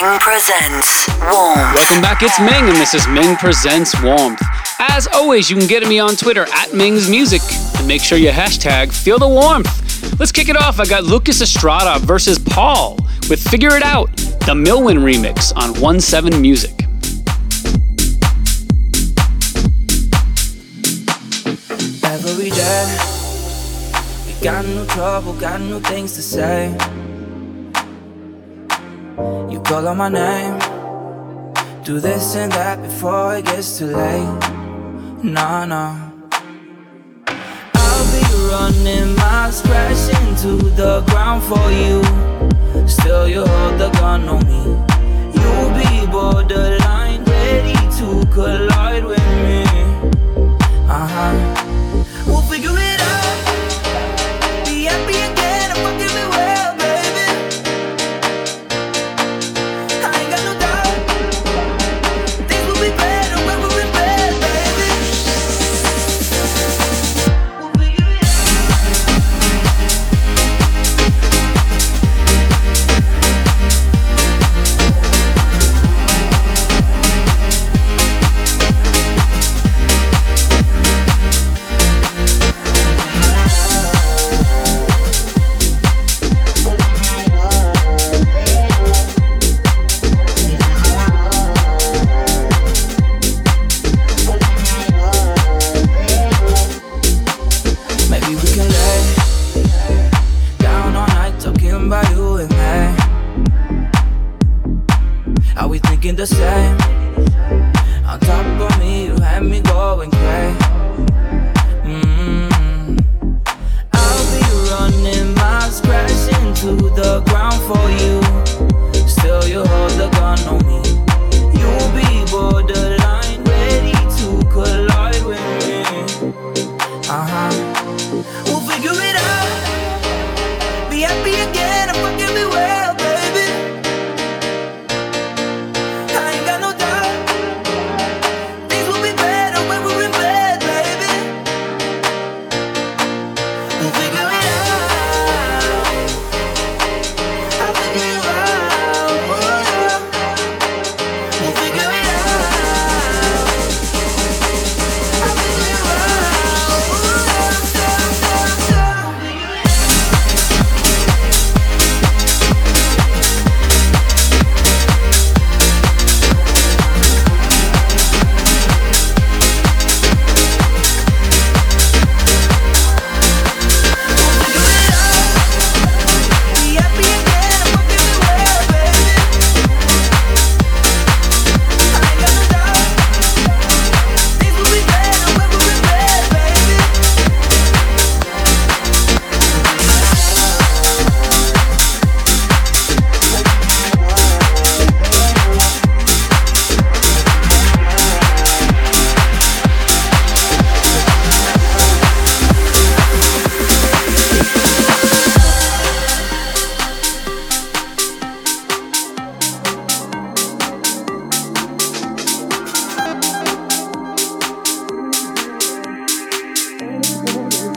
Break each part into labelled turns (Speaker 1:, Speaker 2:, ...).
Speaker 1: Ming presents Warmth.
Speaker 2: Welcome back, it's Ming, and this is Ming Presents Warmth. As always, you can get me on Twitter at Ming's Music, and make sure you hashtag Feel the Warmth. Let's kick it off. I got Lucas Estrada versus Paul with Figure It Out, the Milwin remix on 1 7 Music.
Speaker 3: Every day, we got new trouble, got new things to say. You call on my name, do this and that before it gets too late. No, no. I'll be running miles, crashing to the ground for you. Still, you hold the gun on me. You'll be borderline, ready to collide with me. Uh huh. We'll figure it out. Thinking the same? On top of me, you had me going crazy. Mm. I'll be running miles, crashing to the ground for you. Still, you hold the gun on me. You'll be borderline, ready to collide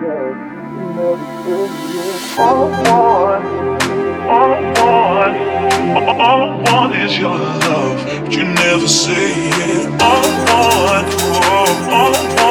Speaker 4: All I want, is your love. You never say it. all I want,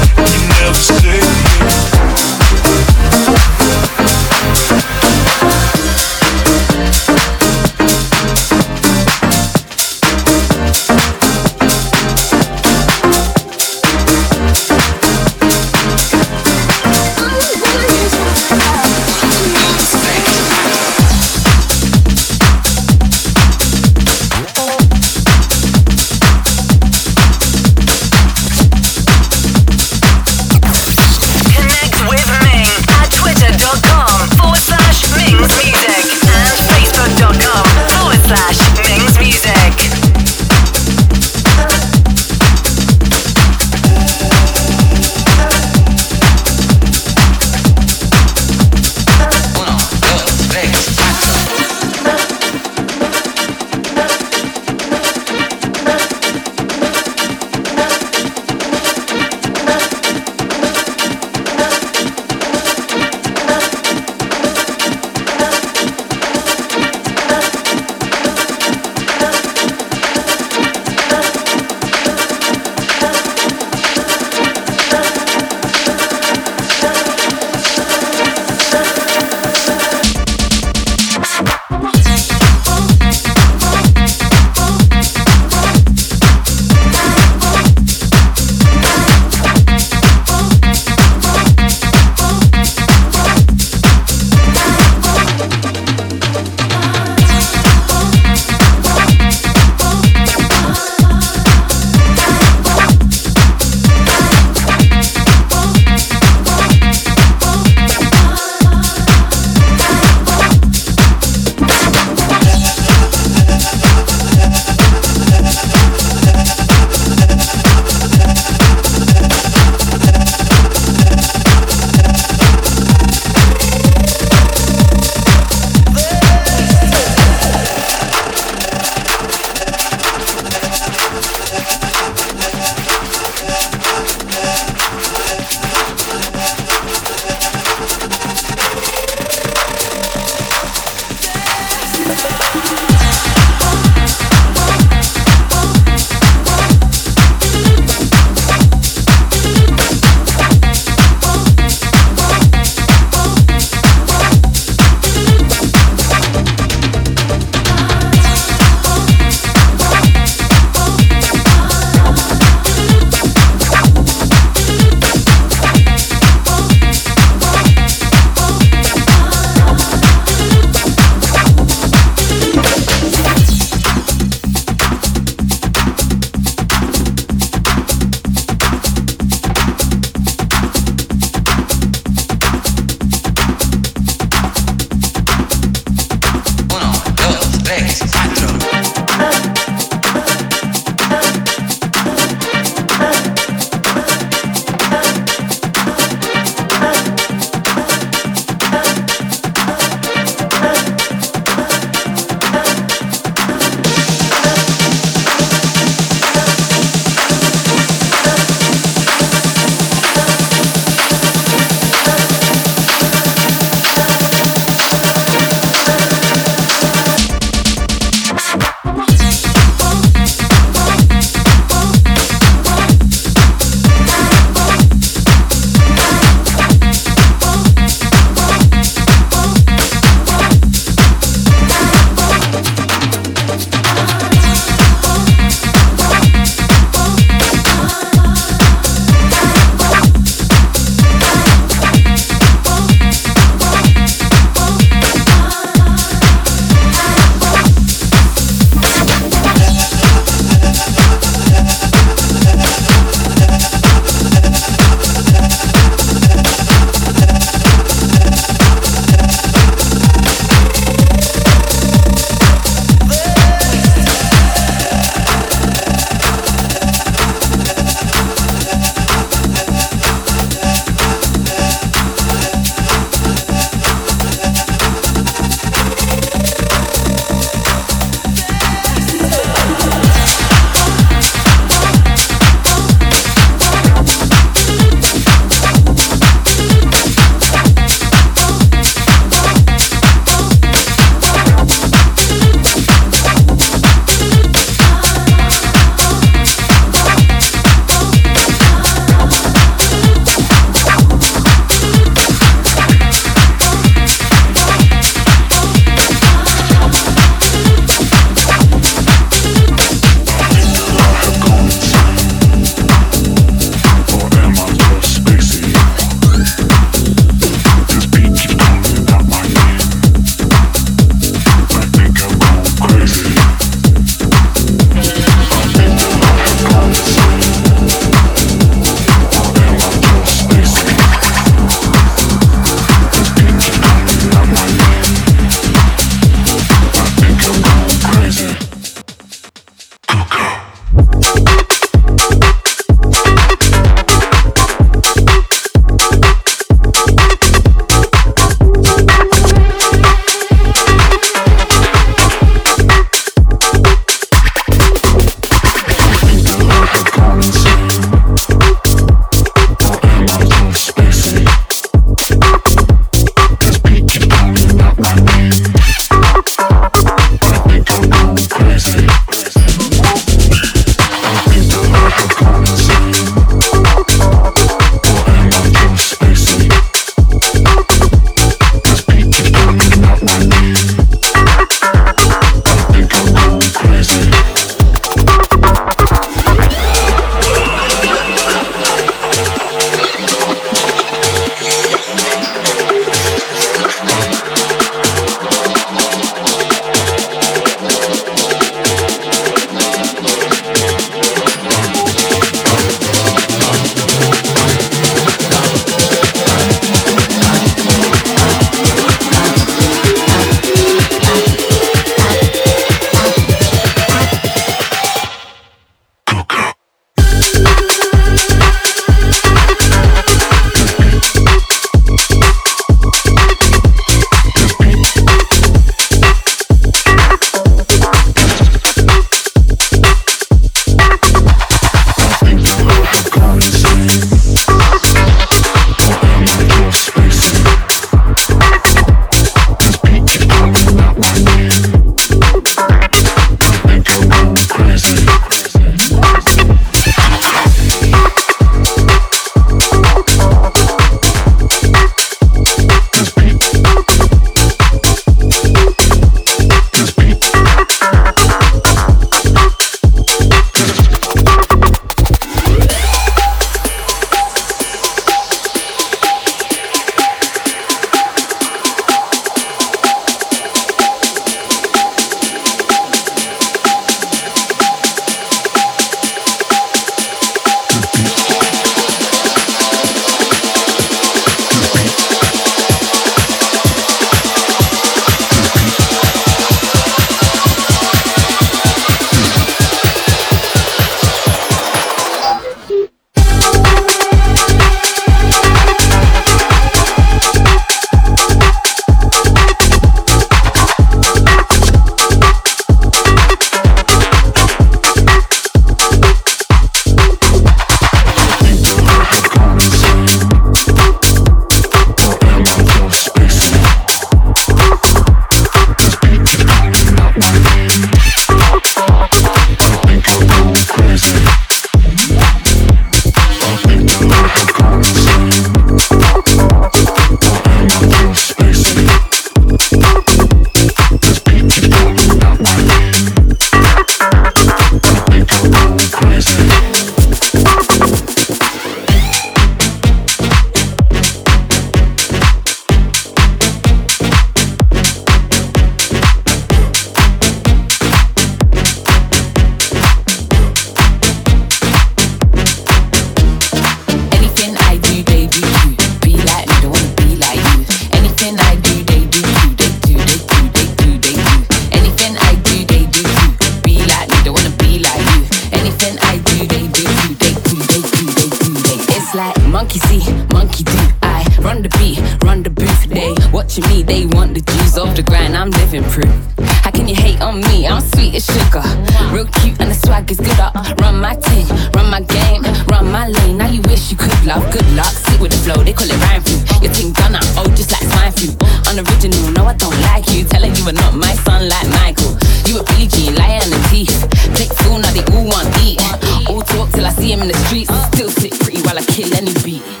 Speaker 5: How can you hate on me? I'm sweet as sugar. Real cute and the swag is good up. Run my team, run my game, run my lane. Now you wish you could love. Good luck, sit with the flow, they call it rhyme flu. Your thing done up, oh, just like swine flu. Unoriginal, no, I don't like you. Telling you are not my son like Michael. You a Jean, lion and teeth. Take fool, now they all want eat. All talk till I see him in the streets. Still sit pretty while I kill any beat.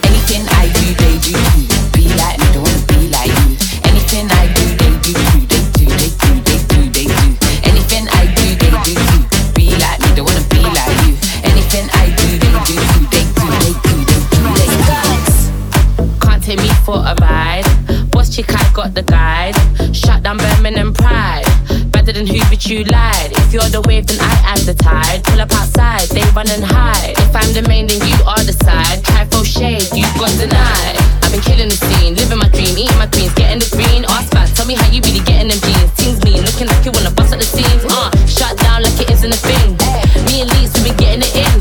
Speaker 5: Boss chick, I got the guide. Shut down Birmingham Pride. Better than who, but you lied. If you're the wave, then I am the tide. Pull up outside, they run and hide. If I'm the main, then you are the side. Try for shade, you've got denied. I've been killing the scene, living my dream, eating my greens, getting the green. Ask back, tell me how you really getting them jeans. Teams mean, looking like you wanna bust at the seams. Uh, shut down like it isn't a thing. Me and Leeds, we been getting it in.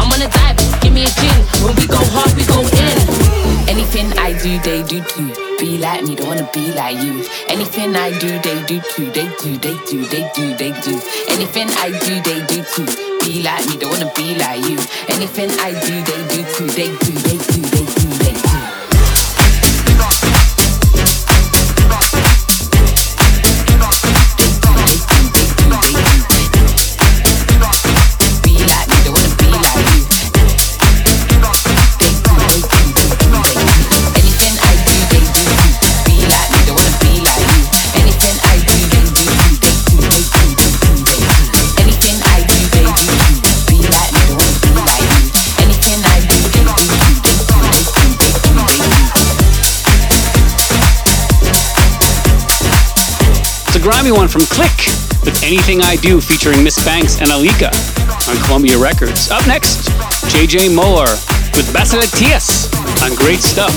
Speaker 5: I'm on a dive, give me a gin. When we go hard, we go in. Anything I do, they do too. Like me, don't wanna be like you. Anything I do, they do too. They do, they do, they do, they do. Anything I do, they do too. Be like me, don't wanna be like you. Anything I do, they do too. They do,
Speaker 2: grimy one from CLiQ with Anything I Do featuring Miss Banks and Alika on Columbia Records. Up next, JJ Moeller with Bassilet Tias on Great Stuff.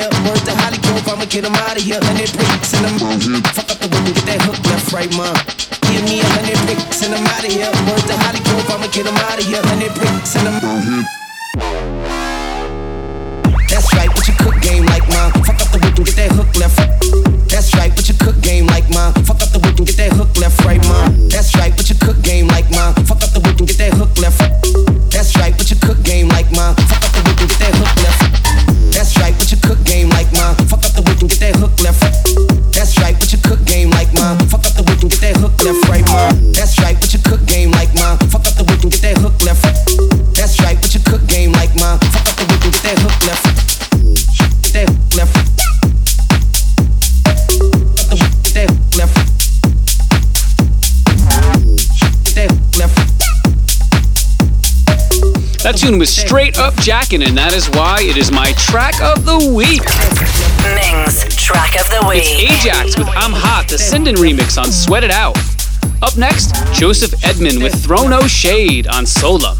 Speaker 6: here. Word to Hollygrove, I'ma get him out of here. Hundred bricks and I'm mm-hmm. fuck up the window get that hook, left, right, mom. Give me a hundred bricks and I'm out of here. Word to Hollygrove, I'ma get him out of here. Hundred bricks and I'm That
Speaker 2: tune was straight up jacking, and that is why it is my track of the week.
Speaker 1: Ming's track of the week.
Speaker 2: It's Ajax with I'm Hot, the Sinden remix on Sweat It Out. Up next, Joseph Edmond with Throw No Shade on Sola.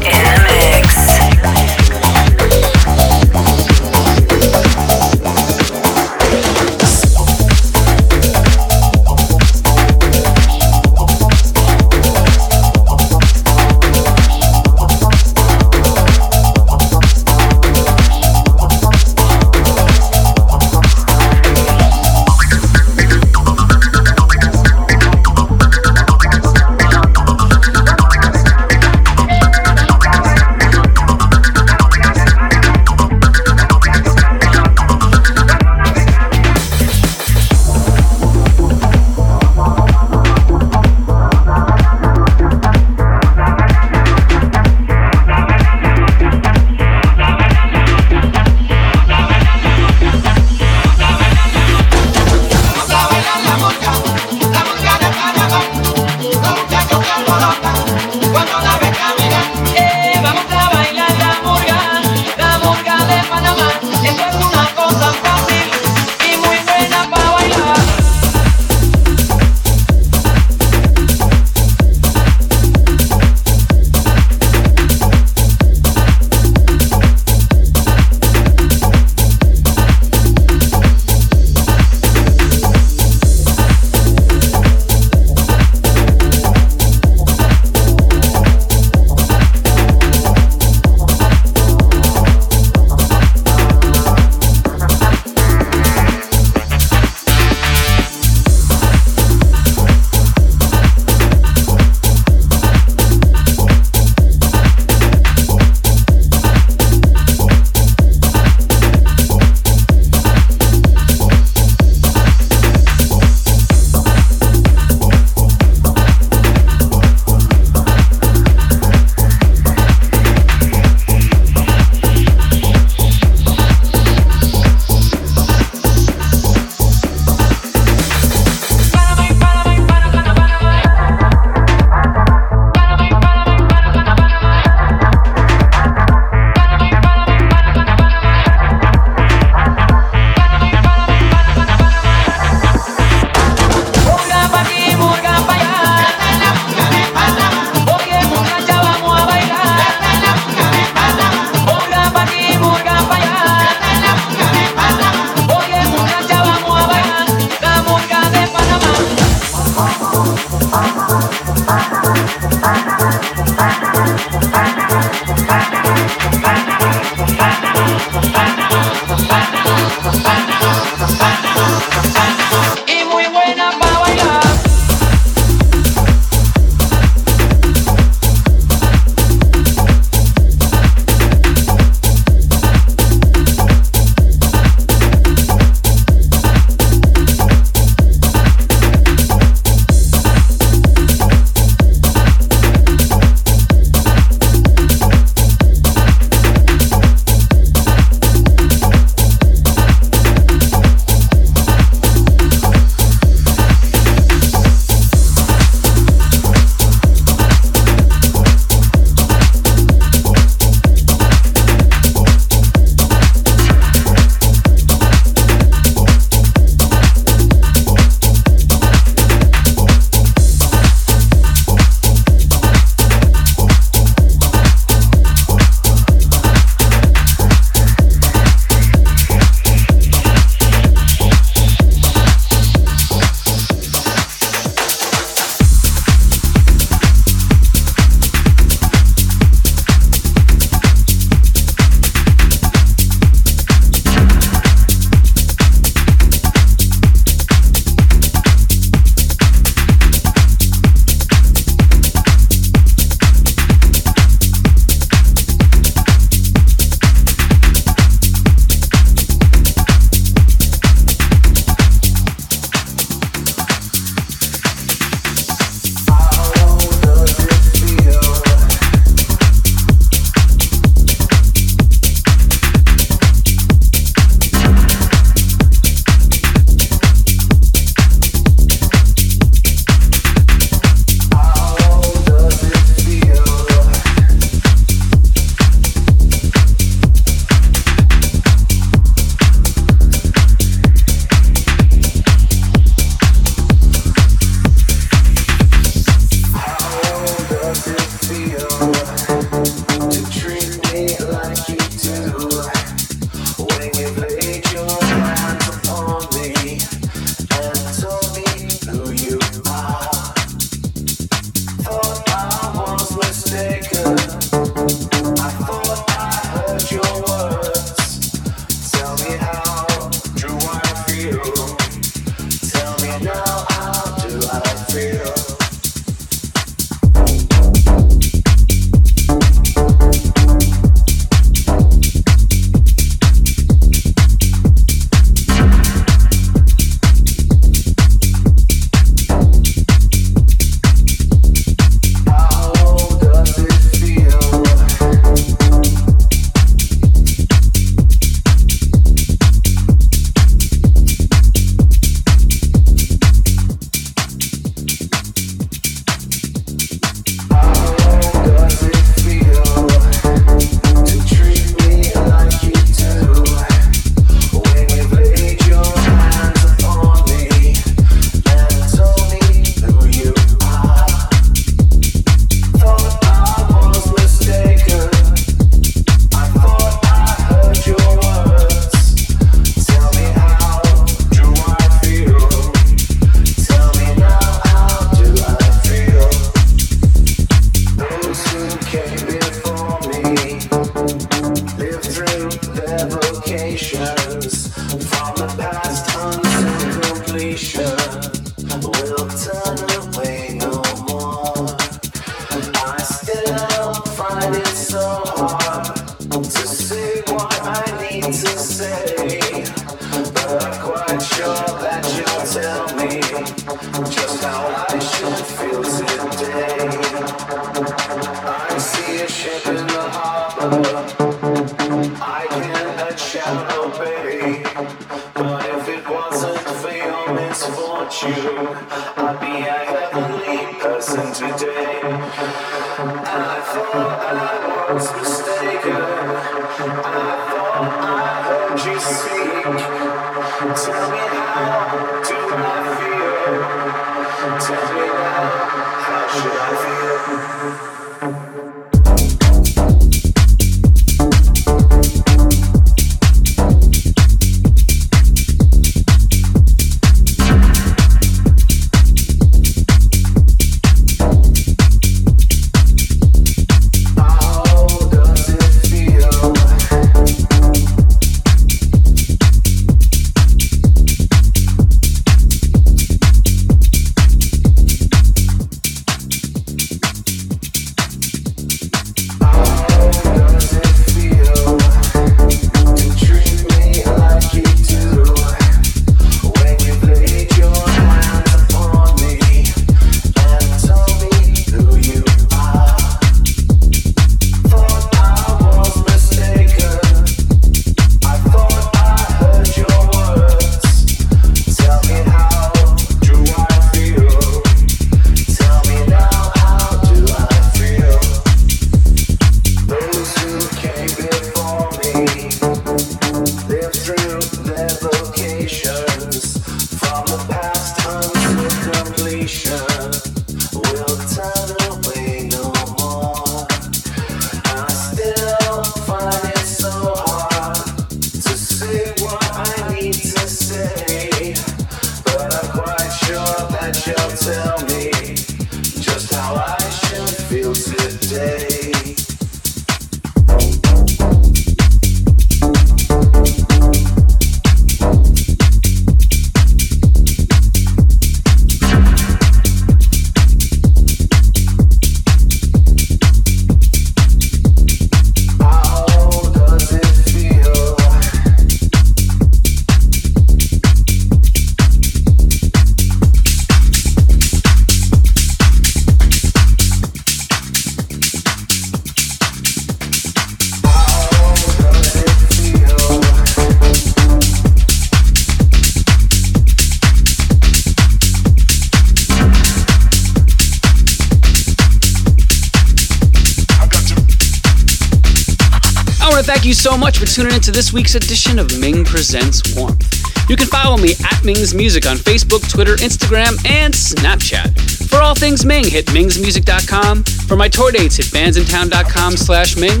Speaker 2: Tuning in to this week's edition of Ming Presents Warmth. You can follow me at Ming's Music on Facebook, Twitter, Instagram, and Snapchat. For all things Ming, hit mingsmusic.com. For my tour dates, hit bandsintown.com slash Ming.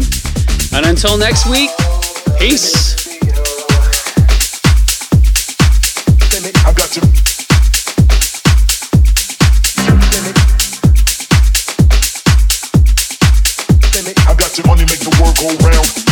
Speaker 2: And until next week, peace.
Speaker 4: Money make the world go round.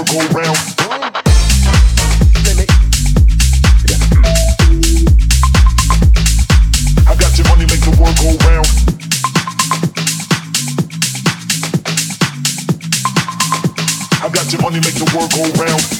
Speaker 4: I got your money, make the world go round. I got your money, make the world go round.